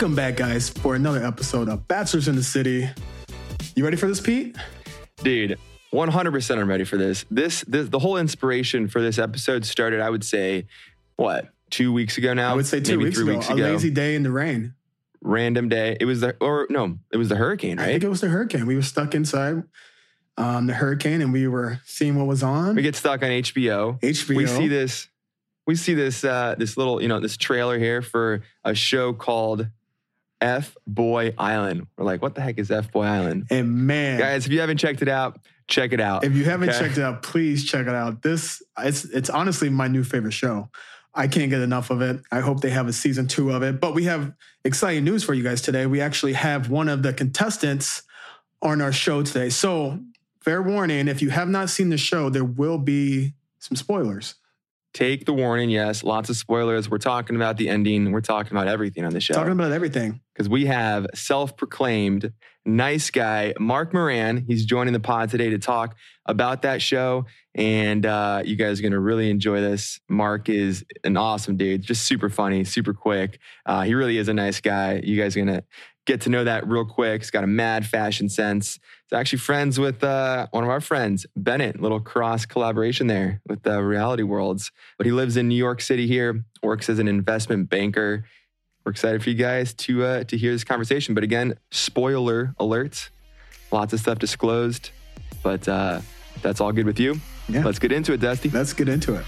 Welcome back, guys, for another episode of Bachelors in the City. You ready for this, Pete? Dude, 100% I'm ready for this. This, this the whole inspiration for this episode started, I would say, what, two weeks ago now? I would say two Maybe weeks three ago. weeks a ago. lazy day in the rain. Random day. It was the, or no, it was the hurricane, I think it was the hurricane. We were stuck inside um, the hurricane and we were seeing what was on. we get stuck on HBO. HBO. We see this, we see this, uh, this little, you know, this trailer here for a show called F Boy Island. We're like, what the heck is F Boy Island? And man, Guys, if you haven't checked it out, check it out. if you haven't Okay. checked it out, please check it out. This it's it's honestly my new favorite show. I can't get enough of it. I hope they have a season two of it. But we have exciting news for you guys today. We actually have one of the contestants on our show today. So fair warning, if you have not seen the show, there will be some spoilers. Take the warning. Yes, lots of spoilers. We're talking about the ending. We're talking about everything on the show. Talking about everything. because we have self-proclaimed nice guy Mark Moran. He's joining the pod today to talk about that show, and uh, you guys are going to really enjoy this. Mark is an awesome dude, just super funny, super quick. Uh, he really is a nice guy. You guys are going to get to know that real quick. He's got a mad fashion sense. He's actually friends with uh, one of our friends, Bennett. Little cross collaboration there with the Reality Worlds. But he lives in New York City here. Works as an investment banker we're excited for you guys to uh, to hear this conversation. But again, spoiler alert, lots of stuff disclosed, but uh, that's all good with you. Yeah. Let's get into it, Dusty. Let's get into it.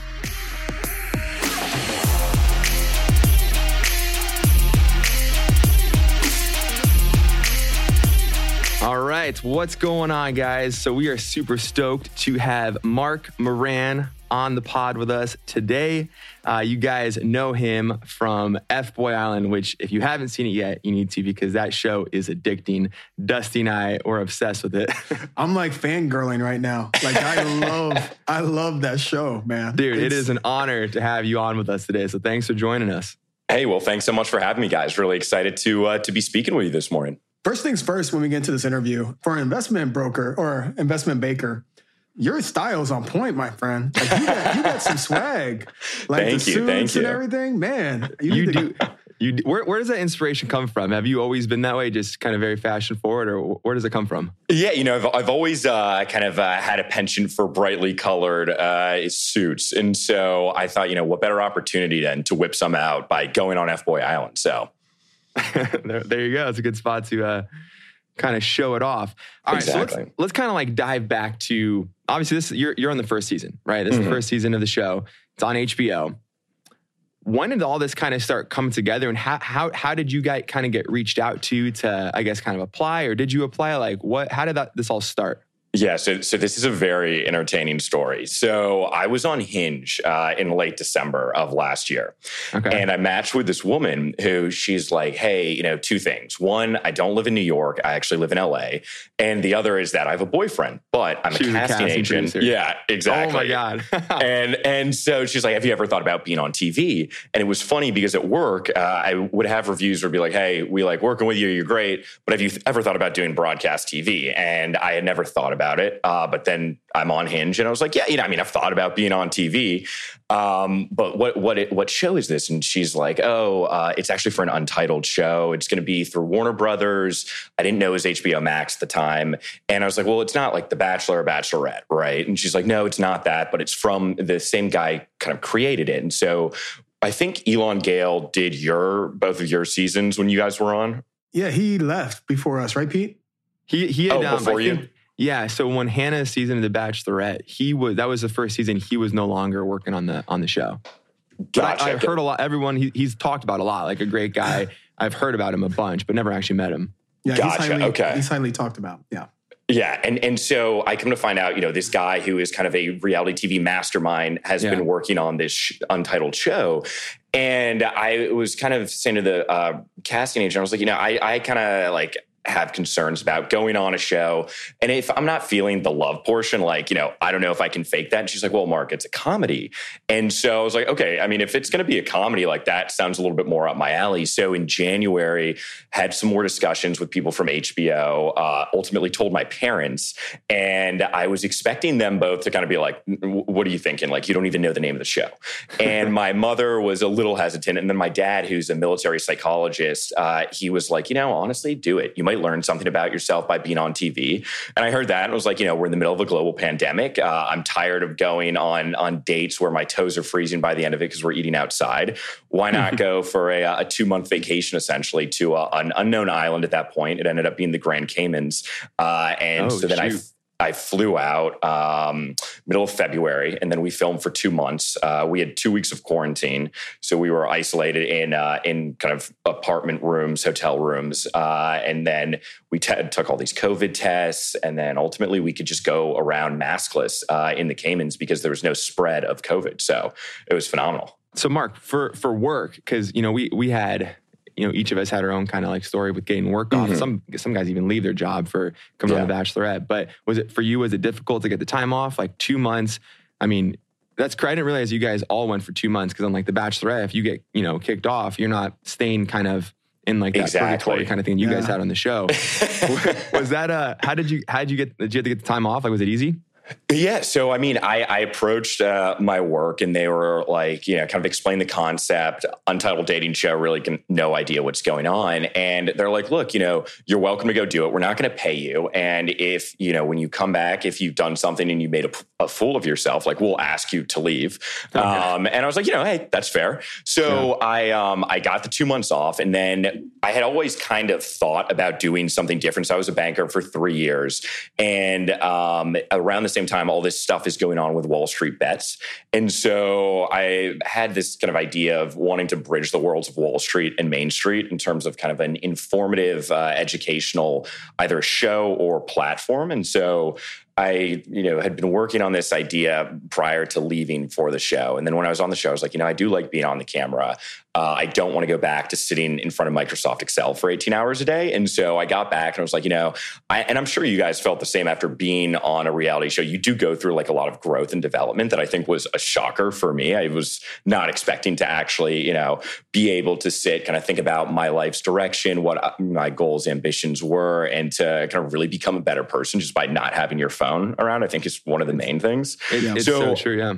All right, what's going on, guys? So we are super stoked to have Mark Moran on the pod with us today. Uh, you guys know him from F Boy Island, which if you haven't seen it yet, you need to because that show is addicting. Dusty and I were obsessed with it. I'm like fangirling right now. Like I love, I love that show, man. Dude, it It's- an honor to have you on with us today. So thanks for joining us. Hey, well, thanks so much for having me, guys. Really excited to uh, to be speaking with you this morning. First things first, when we get into this interview, for an investment broker or investment banker, your style's on point, my friend. Like you got, you got some swag, like Thank the you, suits thank and you. everything. Man, You need to- do. You do- where, where does that inspiration come from? Have you always been that way, just kind of very fashion forward, or where does it come from? Yeah, you know, I've, I've always uh, kind of uh, had a penchant for brightly colored uh, suits. And so I thought, you know, what better opportunity then to whip some out by going on F Boy Island? So there, there you go. It's a good spot to uh, kind of show it off. All right, so let's let's kind of like dive back to obviously this. You're you're on the first season, right? This is Mhm. the first season of the show. It's on HBO. When did all this kind of start coming together, and how how how did you guys kind of get reached out to to I guess kind of apply, or did you apply? Like what? How did that this all start? Yeah, so so this is a very entertaining story. So I was on Hinge uh, in late December of last year, Okay. and I matched with this woman who she's like, "Hey, you know, two things. One, I don't live in New York. I actually live in LA, and the other is that I have a boyfriend, but I'm a was a casting, casting agent. producer. Yeah, exactly. Oh my god. and and so she's like, "Have you ever thought about being on TV?" And it was funny because at work, uh, I would have reviews where it'd be like, "Hey, we like working with you. You're great, but have you th- ever thought about doing broadcast TV?" And I had never thought about it. Uh, but then I'm on Hinge, and I was like, "Yeah, you know, I mean, I've thought about being on TV, um, but what what it, what show is this?" And she's like, "Oh, uh, it's actually for an untitled show. It's going to be through Warner Brothers. I didn't know it was HBO Max at the time." And I was like, "Well, it's not like The Bachelor or Bachelorette, right?" And she's like, "No, it's not that, but it's from the same guy kind of created it." And so I think Elan Gale did your both of your seasons when you guys were on. yeah, he left before us, right, Pete? He he had Oh, um, before I you? think- Yeah, so when Hannah's season of The Bachelorette, he was that was the first season. He was no longer working on the on the show. Gotcha. I, I've heard a lot. Everyone he, he's talked about a lot. Like a great guy. I've heard about him a bunch, but never actually met him. Yeah, Gotcha, he's highly, okay. he's highly talked about. Yeah. Yeah, and and so I come to find out, you know, this guy who is kind of a reality TV mastermind has Yeah. been working on this sh- untitled show, and I was kind of saying to the uh, casting agent, I was like, you know, I I kind of like have concerns about going on a show. And if I'm not feeling the love portion, like, you know, I don't know if I can fake that. And she's like, well, Mark, it's a comedy. And so I was like, okay, I mean, if it's going to be a comedy, like that sounds a little bit more up my alley. So in January, had some more discussions with people from HBO, uh, ultimately told my parents. And I was expecting them both to kind of be like, what are you thinking? Like, you don't even know the name of the show. And my mother was a little hesitant. And then my dad, who's a military psychologist, uh, he was like, you know, honestly, do it. You might learn something about yourself by being on TV. And I heard that and was like, you know, we're in the middle of a global pandemic. Uh, I'm tired of going on on dates where my toes are freezing by the end of it because we're eating outside. Why not go for a, a two month vacation essentially to a, an unknown island at that point? It ended up being the Grand Caymans. Uh, and Oh, so then shoot. I flew out um, middle of February, and then we filmed for two months. Uh, we had two weeks of quarantine, so we were isolated in uh, in kind of apartment rooms, hotel rooms, uh, and then we te- took all these COVID tests, and then ultimately we could just go around maskless uh, in the Caymans because there was no spread of COVID. So it was phenomenal. So Mark, for for work, because you know we we had you know each of us had our own kind of like story with getting work off. Mhm. Some some guys even leave their job for coming on the Bachelorette. But was it for you? Was it difficult to get the time off? Like two months? I mean, that's cra- I didn't realize you guys all went for two months because on like the Bachelorette, if you get you know kicked off, you're not staying kind of in like that Exactly. kind of thing you guys had on the show. was that uh? How did you how did you get did you have to get the time off? Like was it easy? Yeah. So, I mean, I, I approached uh, my work and they were like, you know, kind of explain the concept, untitled dating show, really can, no idea what's going on. And they're like, look, you know, you're welcome to go do it. We're not going to pay you. And if, you know, when you come back, if you've done something and you made a, a fool of yourself, like we'll ask you to leave. Um, and I was like, you know, hey, that's fair. So I, um, I got the two months off and then I had always kind of thought about doing something different. So I was a banker for three years. And um, around the same time, all this stuff is going on with Wall Street bets. And so I had this kind of idea of wanting to bridge the worlds of Wall Street and Main Street in terms of kind of an informative, uh, educational, either show or platform. And so I, you know, had been working on this idea prior to leaving for the show. And then when I was on the show, I was like, you know, I do like being on the camera. Uh, I don't want to go back to sitting in front of Microsoft Excel for 18 hours a day. And so I got back and I was like, you know, I, and I'm sure you guys felt the same after being on a reality show. You do go through like a lot of growth and development that I think was a shocker for me. I was not expecting to actually, you know, be able to sit, kind of think about my life's direction, what uh, my goals, ambitions were, and to kind of really become a better person just by not having your phone around. I think is one of the main things. It's so, So- true. Yeah.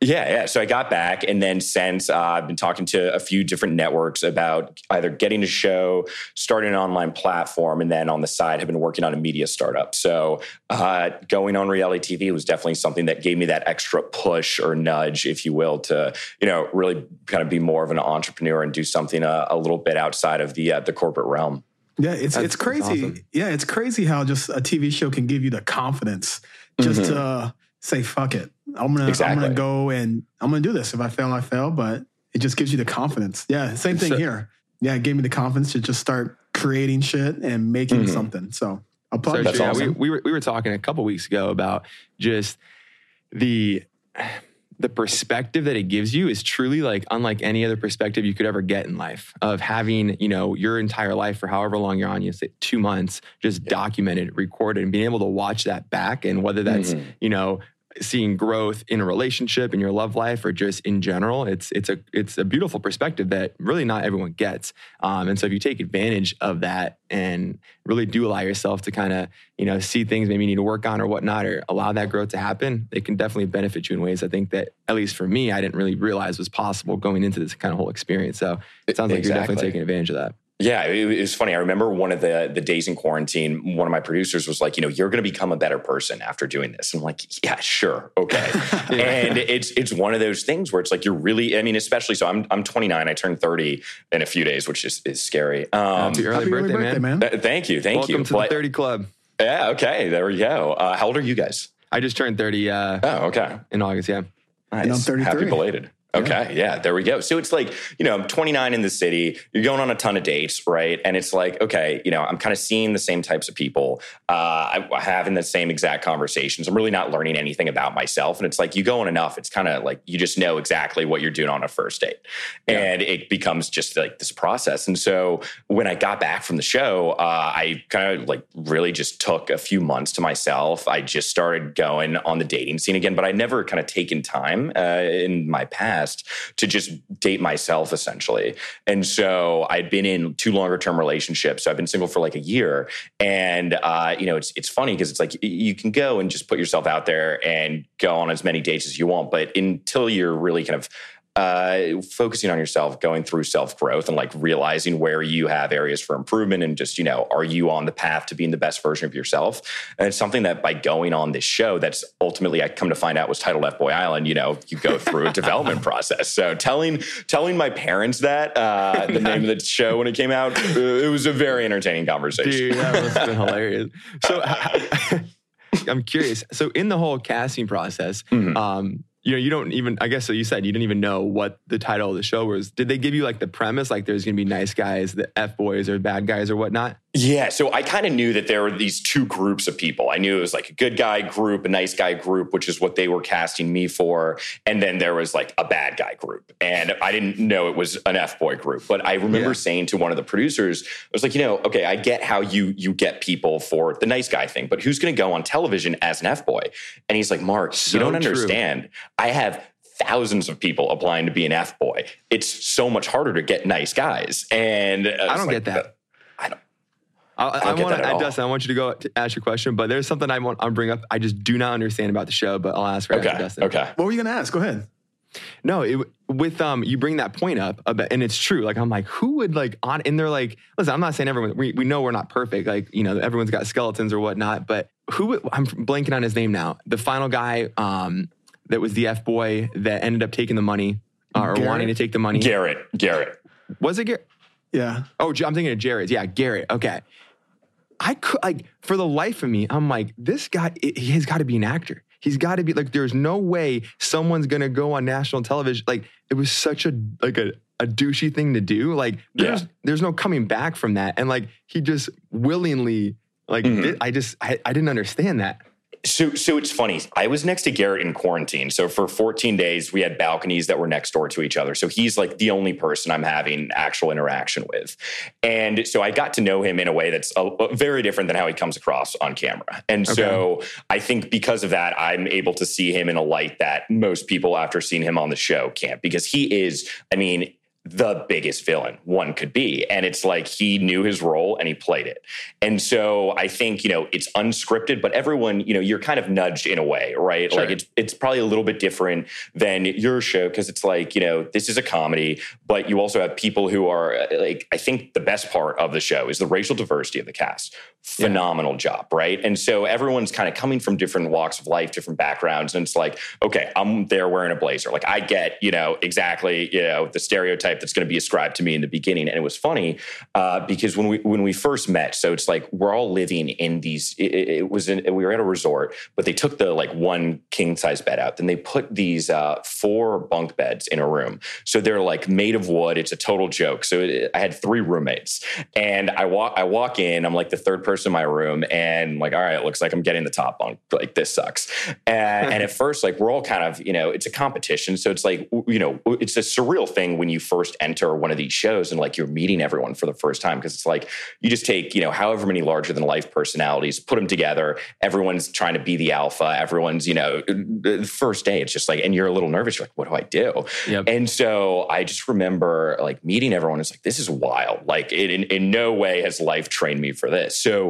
Yeah, yeah. So I got back, and then since uh, I've been talking to a few different networks about either getting a show, starting an online platform, and then on the side have been working on a media startup. So uh, going on reality TV was definitely something that gave me that extra push or nudge, if you will, to you know really kind of be more of an entrepreneur and do something a, a little bit outside of the uh, the corporate realm. Yeah, it's That's- it's crazy. awesome. Yeah, it's crazy how just a TV show can give you the confidence just Mhm. to uh, say fuck it. I'm gonna I'm gonna go and I'm gonna do this. If I fail, I fail. But it just gives you the confidence. Yeah, same thing So- here. Yeah, it gave me the confidence to just start creating shit and making Mhm. something. So I'll So probably That's yeah, awesome. we, we were we were talking a couple weeks ago about just the the perspective that it gives you is truly like unlike any other perspective you could ever get in life of having you know your entire life for however long you're on you say two months just documented recorded and being able to watch that back and whether that's Mhm. you know seeing growth in a relationship in your love life or just in general it's it's a it's a beautiful perspective that really not everyone gets. Um, and so if you take advantage of that and really do allow yourself to kind of you know see things maybe you need to work on or whatnot or allow that growth to happen it can definitely benefit you in ways i think that at least for me i didn't really realize was possible going into this kind of whole experience. So it sounds like you're definitely taking advantage of that Yeah, it, it was funny. I remember one of the the days in quarantine. One of my producers was like, "You know, you're going to become a better person after doing this." And I'm like, "Yeah, sure, okay." and it's it's one of those things where it's like you're really. I mean, especially so. I'm I'm 29. I turn 30 in a few days, which is is scary. Um, happy early Happy birthday, man, th- thank you, thank welcome you. Welcome to But- the 30 club Yeah, okay, there we go. Uh, how old are you guys? i just turned 30 uh, Oh, okay, in august yeah nice. And I'm 33. Happy belated. Okay. Yeah. There we go. So it's like, you know, I'm 29 in the city. You're going on a ton of dates, right? And it's like, okay, you know, I'm kind of seeing the same types of people. Uh, I'm having the same exact conversations. I'm really not learning anything about myself. And it's like, you go on enough, it's kind of like you just know exactly what you're doing on a first date. Yeah. And it becomes just like this process. And so when I got back from the show, uh, I kind of like really just took a few months to myself. I just started going on the dating scene again, but I never kind of taken time uh, in my past past to just date myself essentially. And so I'd been in two longer term relationships. So I've been single for like a year. And, uh, you know, it's, it's funny because it's like you can go and just put yourself out there and go on as many dates as you want. But until you're really kind of uh, focusing on yourself, going through self growth, and like realizing where you have areas for improvement, and just you know, are you on the path to being the best version of yourself? And it's something that by going on this show, that's ultimately I come to find out was titled F Boy Island. You know, you go through a development process. So telling telling my parents that uh, the name of the show when it came out, it was a very entertaining conversation. Dude, that must have been hilarious. So. I'm curious. So, in the whole casting process, mm-hmm. um, you know, you don't even, I guess so you said you didn't even know what the title of the show was. Did they give you like the premise, like there's going to be nice guys, the F boys or bad guys or whatnot? Yeah. So I kind of knew that there were these two groups of people. I knew it was like a good guy group, a nice guy group, which is what they were casting me for. And then there was like a bad guy group. And I didn't know it was an F boy group. But I remember yeah. saying to one of the producers, I was like, you know, okay, I get how you you get people for the nice guy thing, but who's going to go on television as an F boy? And he's like, Mark, so you don't true. understand. I have thousands of people applying to be an F boy. It's so much harder to get nice guys. And uh, I don't like, get that. I don't. I, I, I want to, Dustin. I want you to go to ask your question, but there's something I want to bring up. I just do not understand about the show, but I'll ask for okay. Dustin. Okay. What were you going to ask? Go ahead. No, it, with um, you bring that point up, about, and it's true. Like I'm like, who would like on? And they're like, listen, I'm not saying everyone. We, we know we're not perfect. Like you know, everyone's got skeletons or whatnot. But who? I'm blanking on his name now. The final guy, um, that was the F boy that ended up taking the money uh, or Garrett? wanting to take the money. Garrett. Garrett. Was it Garrett? Yeah. Oh, I'm thinking of Jared. Yeah, Garrett. Okay. I could like for the life of me, I'm like, this guy, he has got to be an actor. He's got to be like, there's no way someone's gonna go on national television. Like, it was such a like a, a douchey thing to do. Like, there's yeah. there's no coming back from that. And like, he just willingly like, mm-hmm. I just I, I didn't understand that. So, so it's funny. I was next to Garrett in quarantine. So for 14 days, we had balconies that were next door to each other. So he's like the only person I'm having actual interaction with. And so I got to know him in a way that's a, a very different than how he comes across on camera. And okay. so I think because of that, I'm able to see him in a light that most people after seeing him on the show can't because he is, I mean, the biggest villain one could be. And it's like he knew his role and he played it. And so I think, you know, it's unscripted, but everyone, you know, you're kind of nudged in a way, right? Sure. Like it's it's probably a little bit different than your show because it's like, you know, this is a comedy, but you also have people who are uh, like I think the best part of the show is the racial diversity of the cast. Phenomenal yeah. job, right? And so everyone's kind of coming from different walks of life, different backgrounds. And it's like, okay, I'm there wearing a blazer. Like I get, you know, exactly, you know, the stereotype that's going to be ascribed to me in the beginning. And it was funny uh, because when we when we first met, so it's like we're all living in these. It, it was in, we were at a resort, but they took the like one king size bed out. Then they put these uh, four bunk beds in a room. So they're like made of wood. It's a total joke. So it, I had three roommates, and I walk I walk in. I'm like the third person in my room, and like, all right, it looks like I'm getting the top bunk. Like this sucks. And, and at first, like we're all kind of you know, it's a competition. So it's like you know, it's a surreal thing when you first enter one of these shows and like you're meeting everyone for the first time because it's like you just take you know however many larger than life personalities put them together everyone's trying to be the alpha everyone's you know the first day it's just like and you're a little nervous you're like what do i do yep. and so i just remember like meeting everyone it's like this is wild like it, in, in no way has life trained me for this so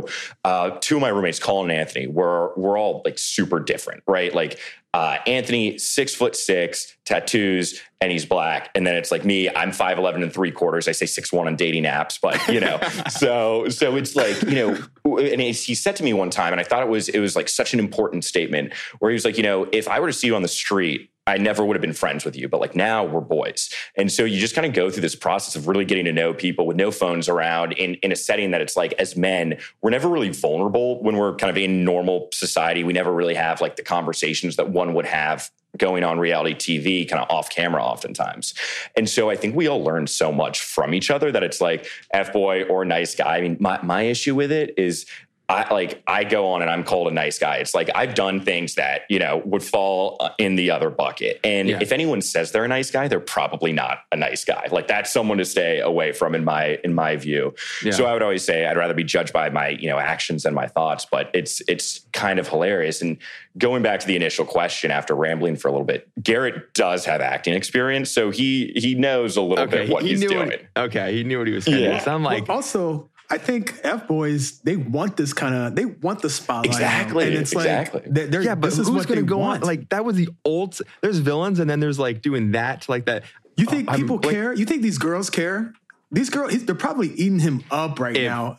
uh, two of my roommates colin and anthony were we're all like super different right? Like uh, Anthony, six foot six, tattoos, and he's black. And then it's like me, I'm 5'11 and three quarters. I say six one on dating apps, but you know, so so it's like, you know, and he said to me one time, and I thought it was it was like such an important statement where he was like, you know, if I were to see you on the street I never would have been friends with you, but like now we're boys. And so you just kind of go through this process of really getting to know people with no phones around in, in a setting that it's like, as men, we're never really vulnerable when we're kind of in normal society. We never really have like the conversations that one would have going on reality TV kind of off camera oftentimes. And so I think we all learn so much from each other that it's like F boy or nice guy. I mean, my, my issue with it is I like I go on and I'm called a nice guy. It's like I've done things that you know would fall uh, in the other bucket. And Yeah. if anyone says they're a nice guy, they're probably not a nice guy. Like that's someone to stay away from in my in my view. Yeah. So I would always say I'd rather be judged by my you know actions than my thoughts. But it's it's kind of hilarious. And going back to the initial question after rambling for a little bit, Garrett does have acting experience, so he he knows a little Okay, bit what he he's knew doing. what, okay, he knew what he was going to Yeah. So I'm like, well, also, I think F boys they want this kind of they want the spotlight, Exactly, and it's exactly. like they're, they're- yeah, but this who's going to go want. on? Like that was the old. There's villains, and then there's like doing that like that. you think I'm- people like- care? You think these girls care? These girls, they're probably eating him up right If- now.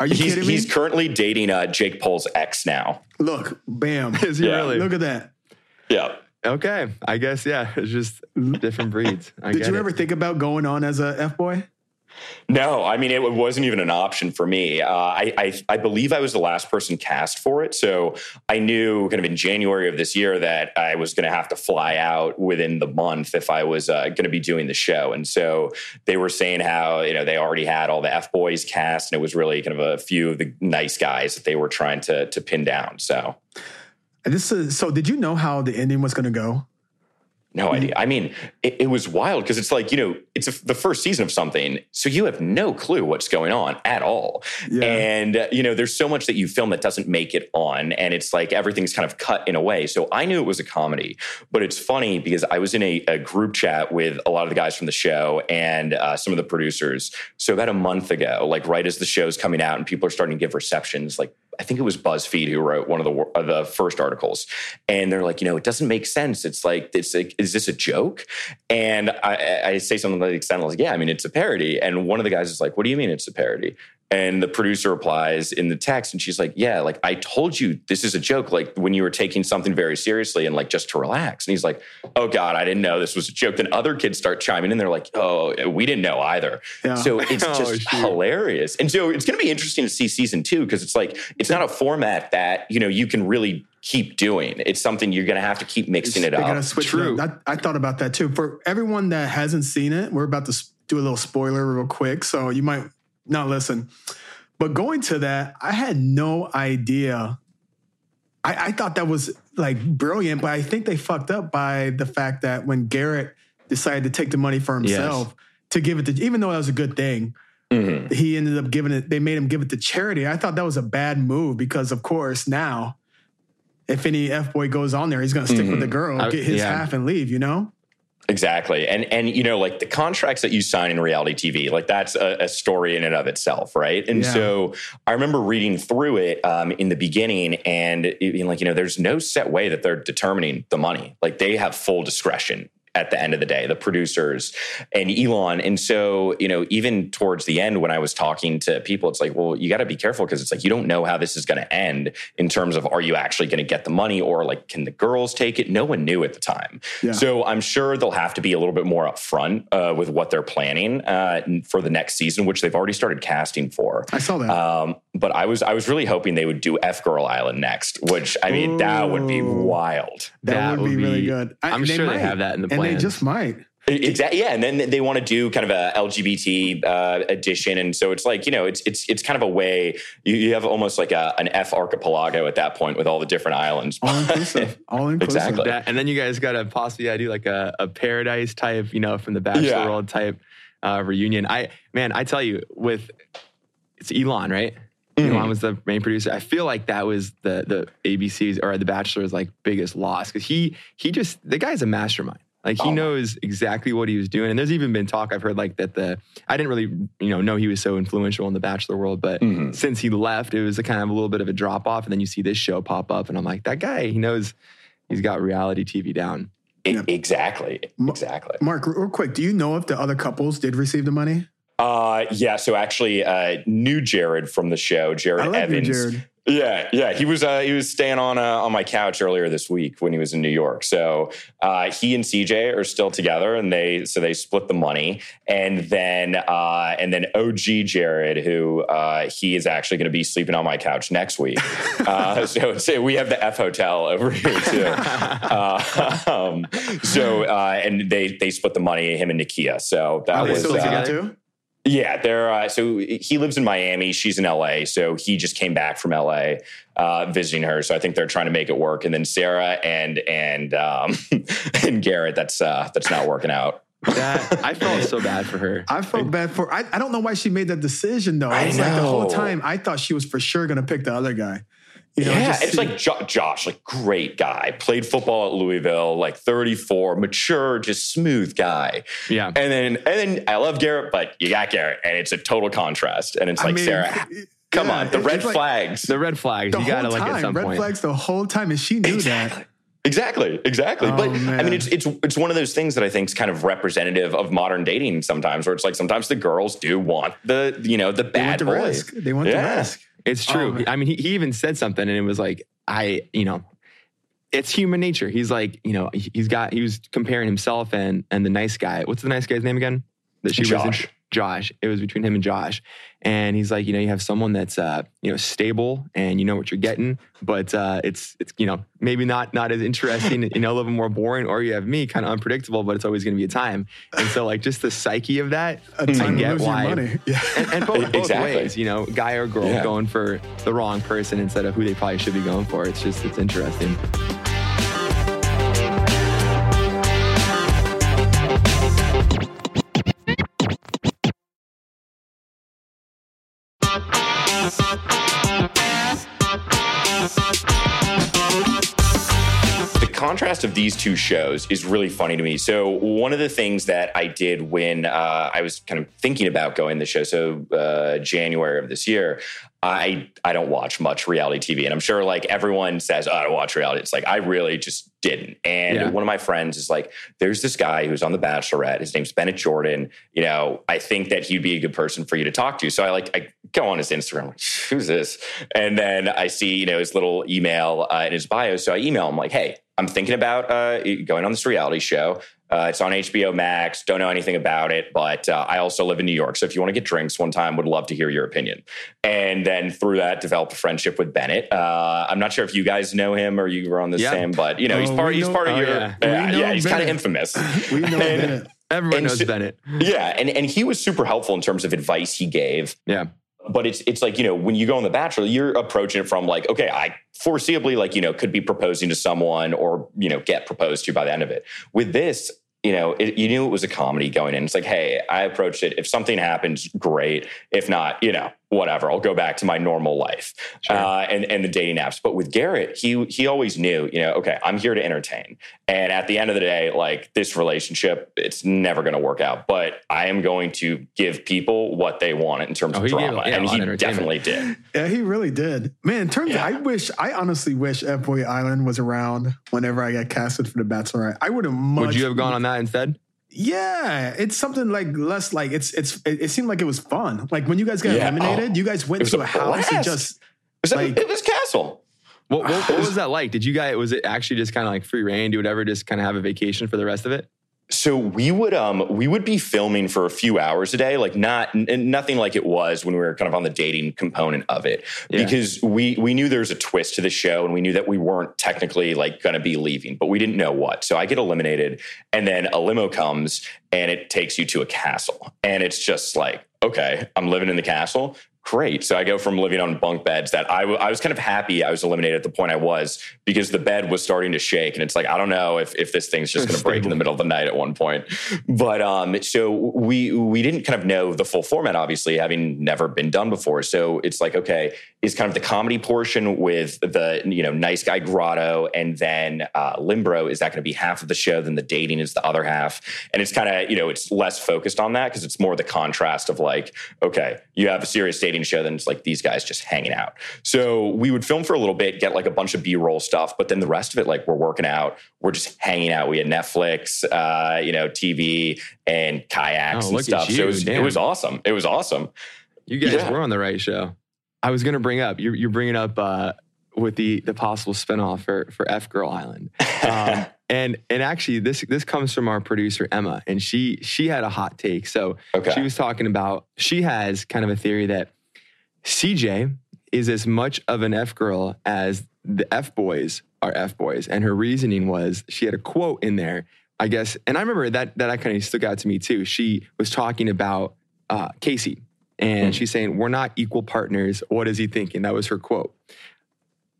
Are you He's, kidding me? he's currently dating uh, Jake Paul's ex now. Look, bam! Is he Yeah. really? Look at that. Yeah. okay, I guess yeah. It's just different breeds. I Did get you it. ever think about going on as a F boy? No, I mean it wasn't even an option for me. Uh, I, I I believe I was the last person cast for it, so I knew kind of in January of this year that I was going to have to fly out within the month if I was uh, going to be doing the show. And so they were saying how you know they already had all the F boys cast, and it was really kind of a few of the nice guys that they were trying to to pin down. So this is so. Did you know how the ending was going to go? No idea. I mean, it, it was wild because it's like, you know, it's a, the first season of something. So you have no clue what's going on at all. Yeah. And, uh, you know, there's so much that you film that doesn't make it on. And it's like everything's kind of cut in a way. So I knew it was a comedy. But it's funny because I was in a, a group chat with a lot of the guys from the show and uh, some of the producers. So about a month ago, like right as the show's coming out and people are starting to give receptions, like I think it was BuzzFeed who wrote one of the of uh, the first articles, and they're like, you know, it doesn't make sense. It's like, it's like, is this a joke? And I, I- say something like like, yeah, I mean, it's a parody. And one of the guys is like, what do you mean it's a parody? And the producer replies in the text, and she's like, yeah, like I told you this is a joke. Like when you were taking something very seriously and like just to relax. And he's like, oh God, I didn't know this was a joke. Then other kids start chiming in. They're like, oh, we didn't know either. Yeah. So it's Oh, just shoot. hilarious. And so it's going to be interesting to see season two because it's like it's not a format that you know you can really keep doing. It's something you're going to have to keep mixing it They gotta up. switch it True. up. I, I thought about that too. For everyone that hasn't seen it, we're about to s- do a little spoiler real quick, so you might not listen. But going to that, I had no idea. I, I thought that was like brilliant, but I think they fucked up by the fact that when Garrett decided to take the money for himself to give it to, even though that was a good thing, Mhm. he ended up giving it. They made him give it to charity. I thought that was a bad move because, of course, now if any f boy goes on there, he's going to stick with the girl, get his yeah. half, and leave. You know? Exactly. And and you know, like the contracts that you sign in reality TV, like that's a, a story in and of itself, right? And Yeah. so I remember reading through it um, in the beginning and it being like, you know, there's no set way that they're determining the money. Like they have full discretion at the end of the day, the producers and Elan. And so, you know, even towards the end, when I was talking to people, it's like, well, you got to be careful because it's like you don't know how this is going to end in terms of are you actually going to get the money or like can the girls take it? No one knew at the time. Yeah. So I'm sure they'll have to be a little bit more upfront uh, with what they're planning uh, for the next season, which they've already started casting for. I saw that. Um, but I was I was really hoping they would do F Girl Island next, which I mean that would be wild. that, that would be, would really good. I- I'm sure they have that in the plan. and they just might. Exactly. Yeah, and then they want to do kind of a LGBT uh, edition, and so it's like you know, it's it's it's kind of a way you, you have almost like a, an F archipelago at that point with all the different islands. All inclusive. All inclusive. Exactly. that, and then you guys got to possibly yeah, do like a, a paradise type, you know, from the Bachelor Yeah. World type uh, reunion. I man, I tell you, with it's Elan, right? Mhm. Elan was the main producer. I feel like that was the the ABC's or the Bachelor's like biggest loss because he he just the guy's a mastermind. Like he Oh. knows exactly what he was doing. And there's even been talk I've heard like that the I didn't really you know know he was so influential in the Bachelor world, but Mhm. since he left, it was a kind of a little bit of a drop off. And then you see this show pop up, and I'm like, that guy, he knows he's got reality TV down. Yeah. Exactly. Exactly. Mark, real quick, do you know if the other couples did receive the money? Uh, yeah. So actually, uh, new Jared from the show, Jared I like you, Evans. Jared. Yeah, yeah. He was uh, he was staying on uh, on my couch earlier this week when he was in New York. So uh, he and CJ are still together, and they so they split the money. And then uh, and then OG Jared, who uh, he is actually going to be sleeping on my couch next week. Uh, so, so we have the F Hotel over here too. Uh, um, so uh, and they they split the money him and Nakia. So that Are they was still uh, together too? Yeah, they're uh, so he lives in Miami. She's in LA, so he just came back from LA uh, visiting her. So I think they're trying to make it work. And then Sarah and and um, and Garrett, that's uh, that's not working out. That I felt so bad for her. I felt bad for. I, I don't know why she made that decision though. I It's like the whole time I thought she was for sure gonna pick the other guy. You know, yeah, just it's see- like jo- Josh, like great guy, played football at Louisville, like 34, mature, just smooth guy. Yeah. And then and then I love Garrett, but you got Garrett, and it's a total contrast. And it's I like mean, Sarah, come yeah, on, the red like flags. The red flags. The you gotta whole like time, at some red point. flags the whole time, and she knew Exactly. that. Exactly, exactly. Oh, but I mean, it's it's it's one of those things that I think is kind of representative of modern dating sometimes, where it's like sometimes the girls do want the you know the They bad want the boy. risk. They want Yeah. the risk. It's Oh, true. man. I mean, he, he even said something, and it was like, I, you know, it's human nature. He's like, you know, he's got. He was comparing himself and and the nice guy. What's the nice guy's name again? That she was Josh. in, Josh. It was between him and Josh, and he's like, you know, you have someone that's, uh, you know, stable and you know what you're getting, but uh, it's it's you know maybe not not as interesting, you know, a little bit more boring. Or you have me, kind of unpredictable, but it's always going to be a time. And so like just the psyche of that, A I time to get why. money. Yeah. and, and both, both ways, you know, guy or girl Yeah. going for the wrong person instead of who they probably should be going for. It's just, it's interesting. Contrast of these two shows is really funny to me. So one of the things that I did when uh, I was kind of thinking about going the show, so uh, January of this year, I I don't watch much reality TV, and I'm sure like everyone says, oh, I don't watch reality. It's like I really just didn't. And Yeah. one of my friends is like, there's this guy who's on The Bachelorette. His name's Bennett Jordan. You know, I think that he'd be a good person for you to talk to. So I like I go on his Instagram, like, who's this? And then I see you know his little email uh, in his bio. So I email him like, hey, I'm thinking about uh, going on this reality show. Uh, it's on HBO Max. Don't know anything about it, but uh, I also live in New York. So if you want to get drinks one time, would love to hear your opinion. And then through that, developed a friendship with Bennett. Uh, I'm not sure if you guys know him or you were on the Yeah. same, but you know he's Oh, part. He's know- part of oh, your. yeah. We Yeah, yeah, he's kind of infamous. we know And- Bennett. Everyone And knows so- Bennett. Yeah, and and he was super helpful in terms of advice he gave Yeah. But it's it's like you know when you go on the bachelor you're approaching it from like okay i foreseeably like you know could be proposing to someone or you know get proposed to by the end of it. With this you know it, you knew it was a comedy going in. It's like hey i approached it. If something happens great. If not you know whatever i'll go back to my normal life Sure. uh, and and the dating apps but with garrett he he always knew you know okay i'm here to entertain and at the end of the day like this relationship it's never going to work out but i am going to give people what they want in terms Oh, of he gave- drama yeah, and he definitely did Yeah, he really did. Man, in terms Yeah. of, I wish, I honestly wish F Boy Island was around whenever I got casted for the Bachelorette. I would have much. Would you have gone on that instead? Yeah, it's something like less like it's it's it, it seemed like it was fun. Like when you guys got Yeah. eliminated, Oh, you guys went to a a house and blast. just Was that, Like- it was castle What, what, what was that like? Did you guys, was it actually just kind of like free reign, do whatever, just kind of have a vacation for the rest of it? So we would um we would be filming for a few hours a day like not n- nothing like it was when we were kind of on the dating component of it. Yeah. because we we knew there was a twist to the show and we knew that we weren't technically like going to be leaving but we didn't know what. So i get eliminated and then a limo comes and it takes you to a castle. And it's just like okay i'm living in the castle great. So i go from living on bunk beds that I, w- I was kind of happy i was eliminated at the point i was because the bed was starting to shake. And it's like i don't know if, if this thing's just going to break in the middle of the night at one point. But um so we we didn't kind of know the full format obviously having never been done before. So it's like okay is kind of the comedy portion with the you know nice guy grotto and then uh limbro. Is that going to be half of the show then the dating is the other half? And it's kind of you know it's less focused on that because it's more the contrast of like okay you have a serious dating show then it's like these guys just hanging out. So we would film for a little bit get like a bunch of b-roll stuff but then the rest of it like we're working out we're just hanging out. We had netflix uh you know tv and kayaks Oh, and stuff. So it was, it was awesome. It was awesome. You guys Yeah. were on the right show. I was going to bring up. You're, you're bringing up uh, with the the possible spinoff for for F Girl Island. Um, and and actually, this this comes from our producer Emma, and she she had a hot take. So Okay. she was talking about she has kind of a theory that CJ is as much of an F girl as the F boys are F boys, and her reasoning was she had a quote in there. I guess, and I remember that that kind of stuck out to me too. She was talking about uh, Casey, and Hmm. she's saying we're not equal partners. What is he thinking? That was her quote.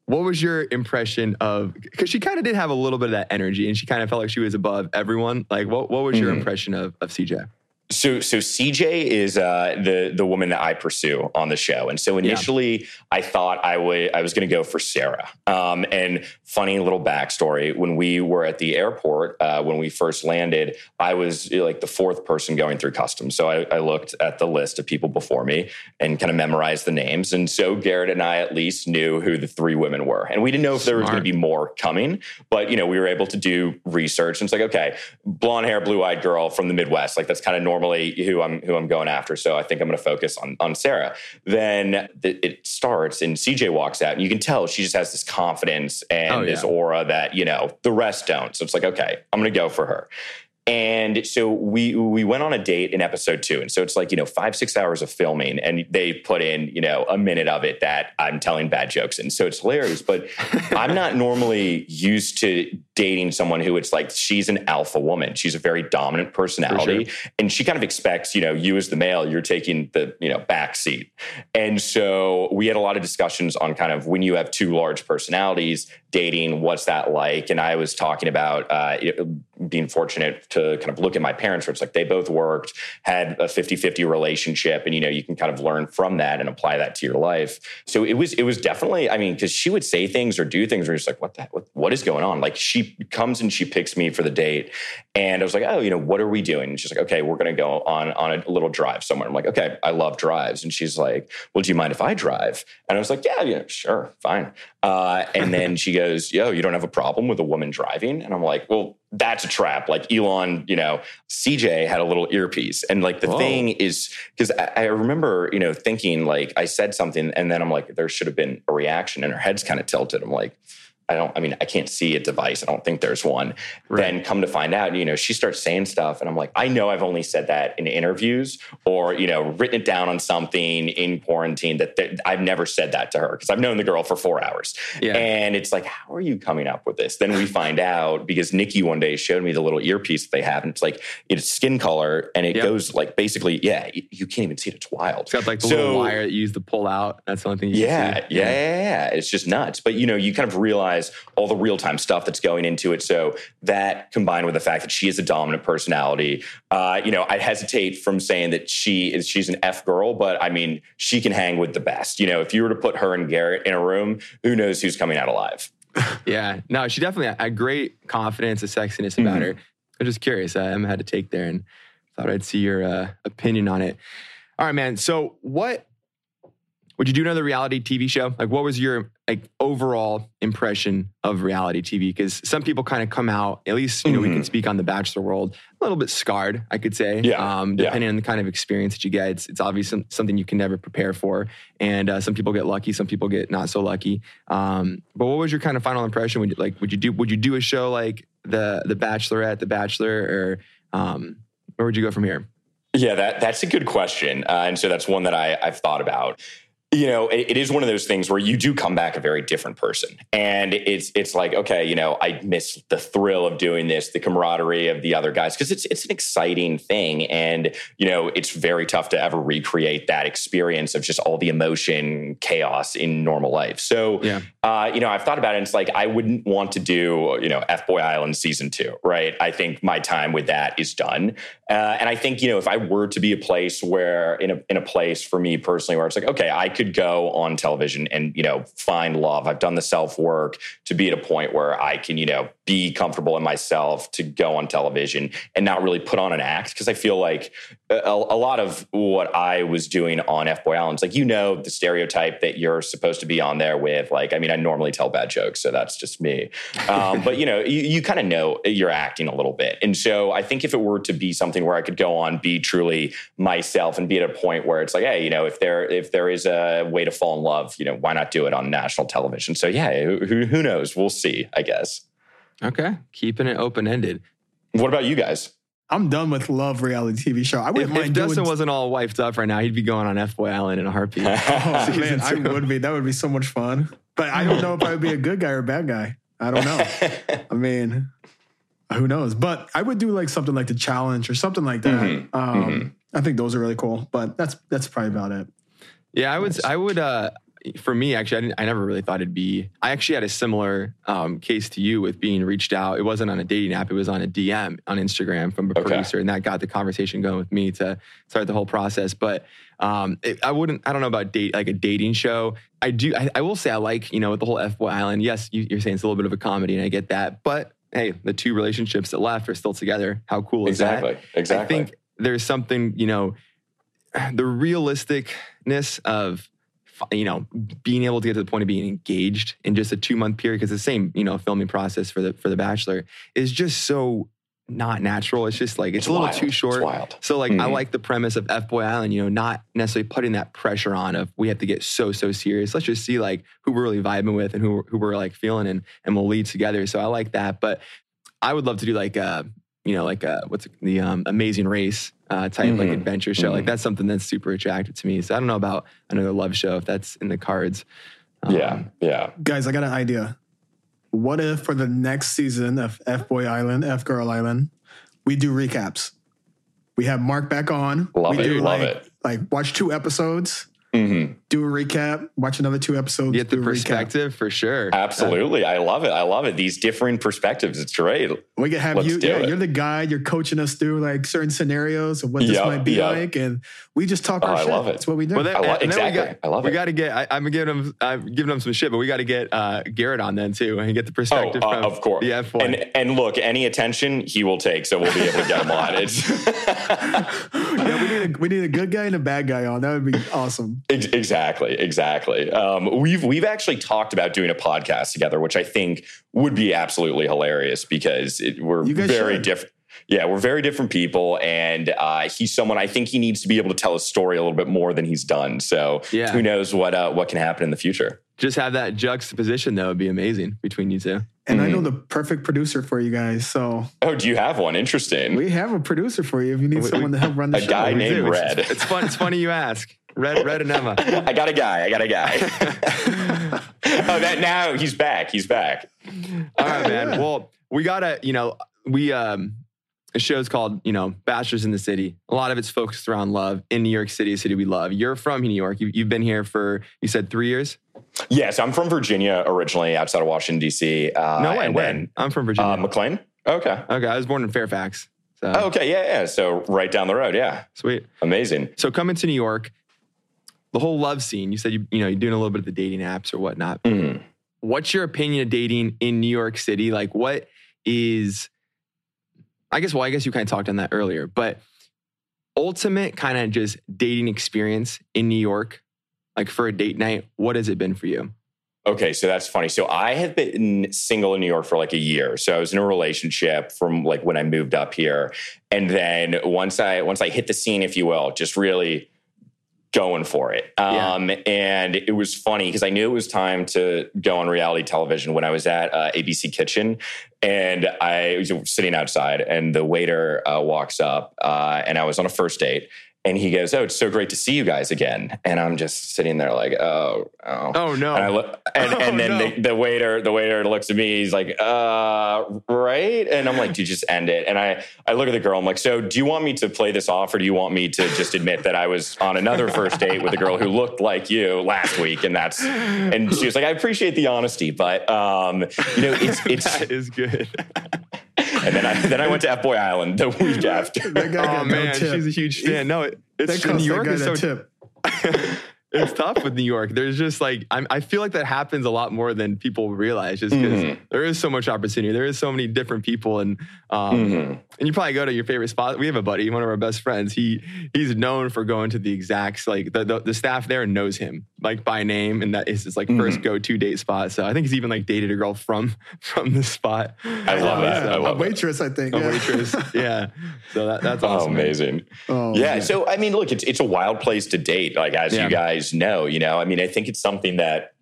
What was your impression of? Because she kind of did have a little bit of that energy, and she kind of felt like she was above everyone. Like, what what was your Mhm. impression of of CJ? So, so CJ is uh, the the woman that I pursue on the show, and so initially I thought I would I was going to go for Sarah. Um, and funny little backstory: when we were at the airport uh, when we first landed, I was like the fourth person going through customs. So I, I looked at the list of people before me and kind of memorized the names. And so Garrett and I at least knew who the three women were, and we didn't know if there was going to be more coming, but you know we were able to do research. And it's like okay, blonde hair, blue eyed girl from the Midwest. Like that's kind of normally who I'm who I'm going after. So I think I'm going to focus on on Sarah. Then the, it starts, and CJ walks out, and you can tell she just has this confidence and Oh, this aura that you know the rest don't. So it's like okay, I'm going to go for her. And so we we went on a date in episode two, and so it's like you know five six hours of filming, and they put in you know a minute of it that I'm telling bad jokes, and so it's hilarious. But I'm not normally used to dating someone who it's like she's an alpha woman. She's a very dominant personality, and she kind of expects you know you as the male, you're taking the you know back seat. And so we had a lot of discussions on kind of when you have two large personalities dating, what's that like? And I was talking about uh, it- being fortunate to kind of look at my parents, where it's like they both worked, had a 50 50 relationship, and you know, you can kind of learn from that and apply that to your life. So it was, it was definitely, I mean, because she would say things or do things where you're just like, what the what, what is going on? Like she comes and she picks me for the date. And I was like, oh, you know, what are we doing? And she's like, okay, we're going to go on, on a little drive somewhere. I'm like, okay, I love drives. And she's like, well, do you mind if I drive? And I was like, yeah, yeah, sure, fine. Uh, and then she goes, yo, you don't have a problem with a woman driving? And I'm like, well, that's a trap. Like Elan, you know, CJ had a little earpiece. And like the Whoa. thing is, because I, I remember, you know, thinking like I said something and then I'm like, there should have been a reaction and her head's kind of tilted. I'm like, I don't, I mean, I can't see a device. I don't think there's one. Right. Then come to find out, you know, she starts saying stuff and I'm like, I know I've only said that in interviews or, you know, written it down on something in quarantine that, I've never said that to her because I've known the girl for four hours. Yeah. And it's like, how are you coming up with this? Then we find out because Nikki one day showed me the little earpiece that they have, and it's like it's skin color, and it Yep. goes like basically, yeah, you, can't even see it. It's wild. It's got like the So- little wire that you use to pull out. That's the only thing you Yeah, yeah, see. yeah, yeah. It's just nuts. But you know, you kind of realize all the real time stuff that's going into it. So that combined with the fact that she is a dominant personality, uh, you know, I hesitate from saying that she is she's an F girl, but I mean, she can hang with the best. You know, if you were to put her and Garrett in a room, who knows who's coming out alive? Yeah. No, she definitely had great confidence and sexiness about Mhm. her. I'm just curious. I had to take there and thought I'd see your uh, opinion on it. All right, man. So what would you do another reality TV show? Like what was your like overall impression of reality TV? Because some people kind of come out, at least, you know, we can Mhm. speak on the bachelor world, a little bit scarred, I could say. Yeah, Um, yeah. depending on the kind of experience that you get. It's, it's obviously something you can never prepare for. And uh, some people get lucky, some people get not so lucky. Um, but what was your kind of final impression? Would you like would you do would you do a show like the the Bachelorette, the Bachelor, or um, where would you go from here? Yeah, that that's a good question, uh, and so that's one that I, I've thought about. You know, it, it is one of those things where you do come back a very different person, and it's it's like okay, you know, I miss the thrill of doing this, the camaraderie of the other guys, because it's it's an exciting thing, and you know, it's very tough to ever recreate that experience of just all the emotion, chaos in normal life. So, Yeah. uh, you know, I've thought about it. And it's like I wouldn't want to do, you know, F Boy Island season two, right? I think my time with that is done. Uh, and I think, you know, if I were to be a place where, in a in a place for me personally, where it's like, okay, I could go on television and you know find love. I've done the self work to be at a point where I can, you know, be comfortable in myself to go on television and not really put on an act because I feel like a, a lot of what I was doing on F Boy Island like, you know, the stereotype that you're supposed to be on there with. Like, I mean, I normally tell bad jokes, so that's just me. Um, but you know, you, you kind of know you're acting a little bit, and so I think if it were to be something where I could go on, be truly myself, and be at a point where it's like, hey, you know, if there if there is a a way to fall in love, you know, why not do it on national television? So yeah, who who knows? We'll see. I guess. Okay, keeping it open ended. What about you guys? I'm done with love reality TV show. I wouldn't If, mind if Dustin doing. wasn't all wiped up right now, he'd be going on F Boy Island in a heartbeat. oh, Season man, I would be. That would be so much fun. But I don't know if I would be a good guy or a bad guy. I don't know. I mean, who knows? But I would do like something like the challenge or something like that. Mhm, Um, mhm. I think those are really cool. But that's that's probably about it. Yeah, I would. I would. Uh, for me, actually, I, didn't, I never really thought it'd be. I actually had a similar um, case to you with being reached out. It wasn't on a dating app. It was on a DM on Instagram from a Okay. producer, and that got the conversation going with me to start the whole process. But um, it, I wouldn't. I don't know about date like a dating show. I do. I, I will say I like you know with the whole F Boy Island. Yes, you, you're saying it's a little bit of a comedy, and I get that. But hey, the two relationships that left are still together. How cool is that? exactly. Exactly. I think there's something, you know, the realisticness of, you know, being able to get to the point of being engaged in just a two month period, because the same, you know, filming process for the for the Bachelor is just so not natural. It's just like it's, a little wild. too It's short. wild. So like I Mhm. like the premise of F Boy Island, you know, not necessarily putting that pressure on of we have to get so so serious. Let's just see like who we're really vibing with and who who we're like feeling and and we'll lead together. So I like that. But I would love to do like a you know like a, what's it- the um, Amazing Race uh, type like Mhm. adventure show. Like Mhm. that's something that's super attractive to me. So I don't know about another love show if that's in the cards. Um, yeah. Yeah. Guys, I got an idea. What if for the next season of F Boy Island, F Girl Island, we do recaps? We have Mark back on. Love we it, do love like, it. Like watch two episodes, Mhm. Do a recap, watch another two episodes. Get the do a recap. perspective for sure. Absolutely. I love it. I love it. These different perspectives. It's great. We can have Let's you. Yeah, it. you're the guy. You're coaching us through like certain scenarios of what this Yep, might be yep. like, and we just talk Oh, our I shit. love it. That's what we do. Well, then, I lo- exactly. we Got, I love it. We got to get. I, I'm giving him. I'm giving him some shit, but we got to get uh, Garrett on then too, and get the Oh, perspective uh, from of course. the F one. And and look, any attention he will take, so we'll be able to get him on. It's yeah, we need a we need a good guy and a bad guy on. That would be awesome. Ex- exactly, exactly. Um, we've we've actually talked about doing a podcast together, which I think would be absolutely hilarious because it, we're very different. Yeah, we're very different people, and uh, he's someone I think he needs to be able to tell his story a little bit more than he's done. So Yeah. who knows what uh, what can happen in the future? Just have that juxtaposition though would be amazing between you two. And I Mhm. know the perfect producer for you guys. So Oh, do you have one? Interesting. we have a producer for you if you need We- someone to help run the A show. guy named do. Red. It's, it's fun. It's funny you ask. Red, Red, and Emma. I got a guy. I got a guy. oh, that now he's back. He's back. All right, man. Yeah. Well, we gotta, you know, we um the show's called, you know, Bachelors in the City. A lot of it's focused around love in New York City, a city we love. You're from New York. You, you've been here for, you said three years? Yes, I'm from Virginia originally, outside of Washington D.C. Uh, No way. and When? I'm from Virginia. uh, McLean. Okay. okay, I was born in Fairfax. So Oh, okay. Yeah. Yeah. So right down the road. Yeah. sweet. Amazing. So coming to New York, the whole love scene. You said you, you know, you're doing a little bit of the dating apps or whatnot. Mhm. what's your opinion of dating in New York City? Like, what is, I guess, well, I guess you kind of talked on that earlier, but ultimate kind of just dating experience in New York, like for a date night, what has it been for you? Okay, so that's funny. So I have been single in New York for like a year. So I was in a relationship from like when I moved up here, and then once I once I hit the scene, if you will, just really going for it. Yeah. Um, and it was funny because I knew it was time to go on reality television when I was at uh, ABC Kitchen, and I was sitting outside, and the waiter uh, walks up, uh, and I was on a first date. And he goes, "Oh, it's so great to see you guys again." And I'm just sitting there like, "Oh, oh, Oh, no. and, I look, and, Oh, and then no. the, the waiter, the waiter looks at me. He's like, "Uh, right." And I'm like, "Dude, just end it." And I, I look at the girl. I'm like, "So, do you want me to play this off, or do you want me to just admit that I was on another first date with a girl who looked like you last week?" And that's, and she was like, "I appreciate the honesty, but um, you know, it's it's." that is good. and then I then I went to F Boy Island the week after. That guy oh, got no man. tip. She's a huge fan. No, it, it's costs New that York guy is so that tip. it's tough with New York. There's just like I'm, I feel like that happens a lot more than people realize, just because Mhm. there is so much opportunity. There is so many different people, and um, Mhm. and you probably go to your favorite spot. We have a buddy, one of our best friends. He he's known for going to the exacts. Like the the, the staff there knows him like by name, and that is his like first Mhm. go to date spot. So I think he's even like dated a girl from from the spot. I love Oh, that. yeah. I love a it. waitress, I think. A yeah. waitress, yeah. So that, that's Oh, awesome. man. amazing. Oh, yeah, man. so I mean, look, it's it's a wild place to date. Like as Yeah. you guys guys know. You know, I mean, I think it's something that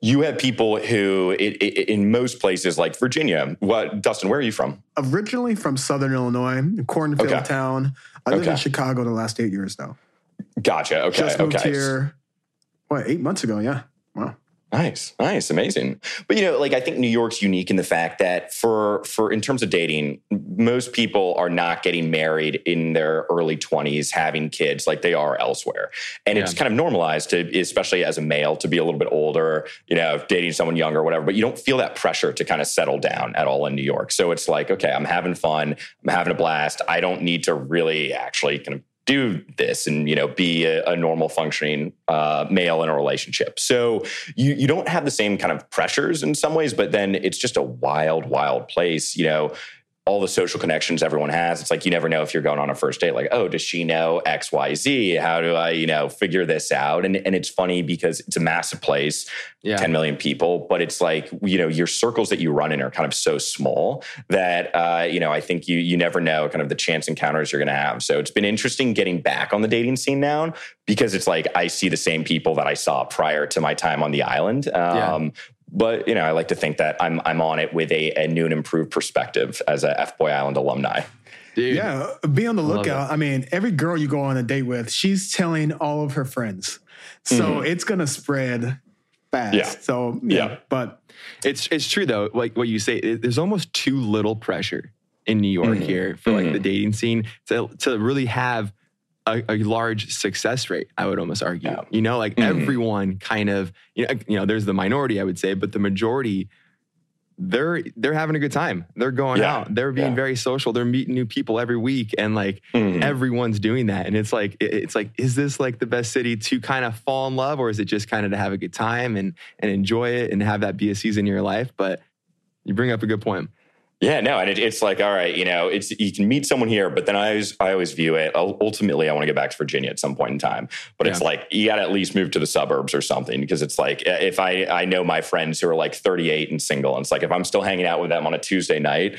you have people who, it, it, in most places like Virginia, what Dustin, where are you from? Originally from Southern Illinois, Cornfield Okay. town. I lived in Chicago the last eight years though. Gotcha. Okay. Just moved okay. here. What eight months ago? Yeah. Wow. Nice, nice, amazing. But you know, like I think New York's unique in the fact that for for in terms of dating, most people are not getting married in their early 20s having kids like they are elsewhere. And it's kind of normalized to especially as a male to be a little bit older, you know, dating someone younger or whatever, but you don't feel that pressure to kind of settle down at all in New York. So it's like, okay, I'm having fun, I'm having a blast. I don't need to really actually kind of do this and you know be a, a normal functioning uh, male in a relationship. So you you don't have the same kind of pressures in some ways but then it's just a wild wild place you know all the social connections everyone has it's like you never know if you're going on a first date like oh does she know xyz how do i you know figure this out? And and it's funny because it's a massive place Yeah. 10 million people but it's like you know your circles that you run in are kind of so small that uh, you know i think you you never know kind of the chance encounters you're going to have. So it's been interesting getting back on the dating scene now because it's like i see the same people that i saw prior to my time on the island. Um, But you know, I like to think that I'm I'm on it with a, a new and improved perspective as a F Boy Island alumni. Dude. Yeah, be on the lookout. I mean, every girl you go on a date with, she's telling all of her friends. So it's gonna spread fast. Yeah. So yeah, Yeah. but It's it's true though. Like what you say, it- there's almost too little pressure in New York Mhm. here for like Mhm. the dating scene to to really have a, a large success rate. I would almost argue. Yeah. You know, like Mhm. everyone kind of you know you know there's the minority I would say, but the majority. They're they're having a good time. They're going Yeah. out. They're being Yeah. very social. They're meeting new people every week, and like Mhm. everyone's doing that and it's like it- it's like is this like the best city to kind of fall in love or is it just kind of to have a good time and and enjoy it and have that be a season in your life but you bring up a good point Yeah, no, and it, it's like, all right, you know, it's you can meet someone here, but then I always I always view it. Ultimately, I want to get back to Virginia at some point in time, but it's like you got to at least move to the suburbs or something because it's like uh, if I I know my friends who are like 38 and single, and it's like if I'm still hanging out with them on a Tuesday night.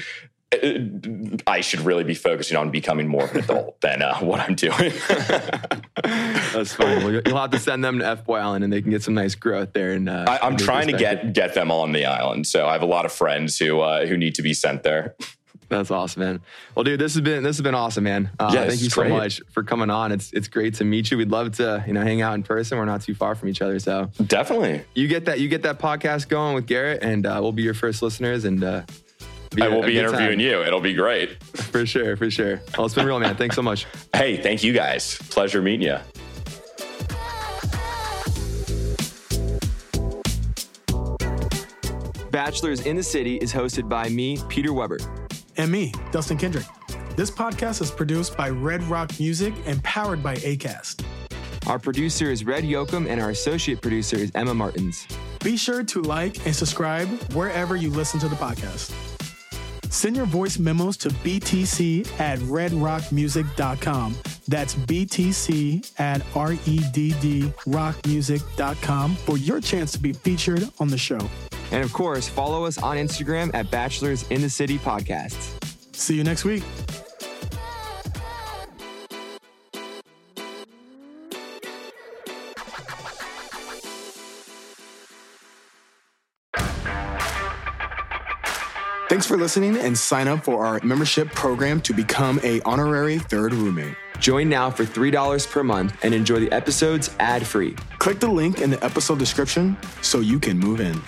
I should really be focusing on becoming more of an adult than uh, what I'm doing. that's fine well, you'll have to send them to f boy island and they can get some nice growth there and uh, I, I'm trying to get get them on the island, so I have a lot of friends who uh, who need to be sent there. that's awesome man. Well dude this has been this has been awesome man. Uh, Yeah, thank you so great. much for coming on. It's it's great to meet you. We'd love to you know hang out in person. We're not too far from each other so. Definitely, you get that you get that podcast going with garrett and uh, we'll be your first listeners and uh I will be interviewing you. It'll be great. For sure, for sure. Well, it's been real, man. Thanks so much. Hey, thank you guys. Pleasure meeting you. Bachelors in the City is hosted by me, Peter Weber. and me, Dustin Kendrick. This podcast is produced by Redd Rock Music and powered by ACAST. Our producer is Red Yoakum, and our associate producer is Emma Martins. Be sure to like and subscribe wherever you listen to the podcast. Send your voice memos to btc at reddrockmusic.com. That's btc at R-E-D-D rockmusic.com for your chance to be featured on the show. And of course, follow us on Instagram at Bachelors in the City Podcasts. See you next week. Thanks for listening and sign up for our membership program to become a honorary third roommate. Join now for $3 per month and enjoy the episodes ad free. Click the link in the episode description so you can move in.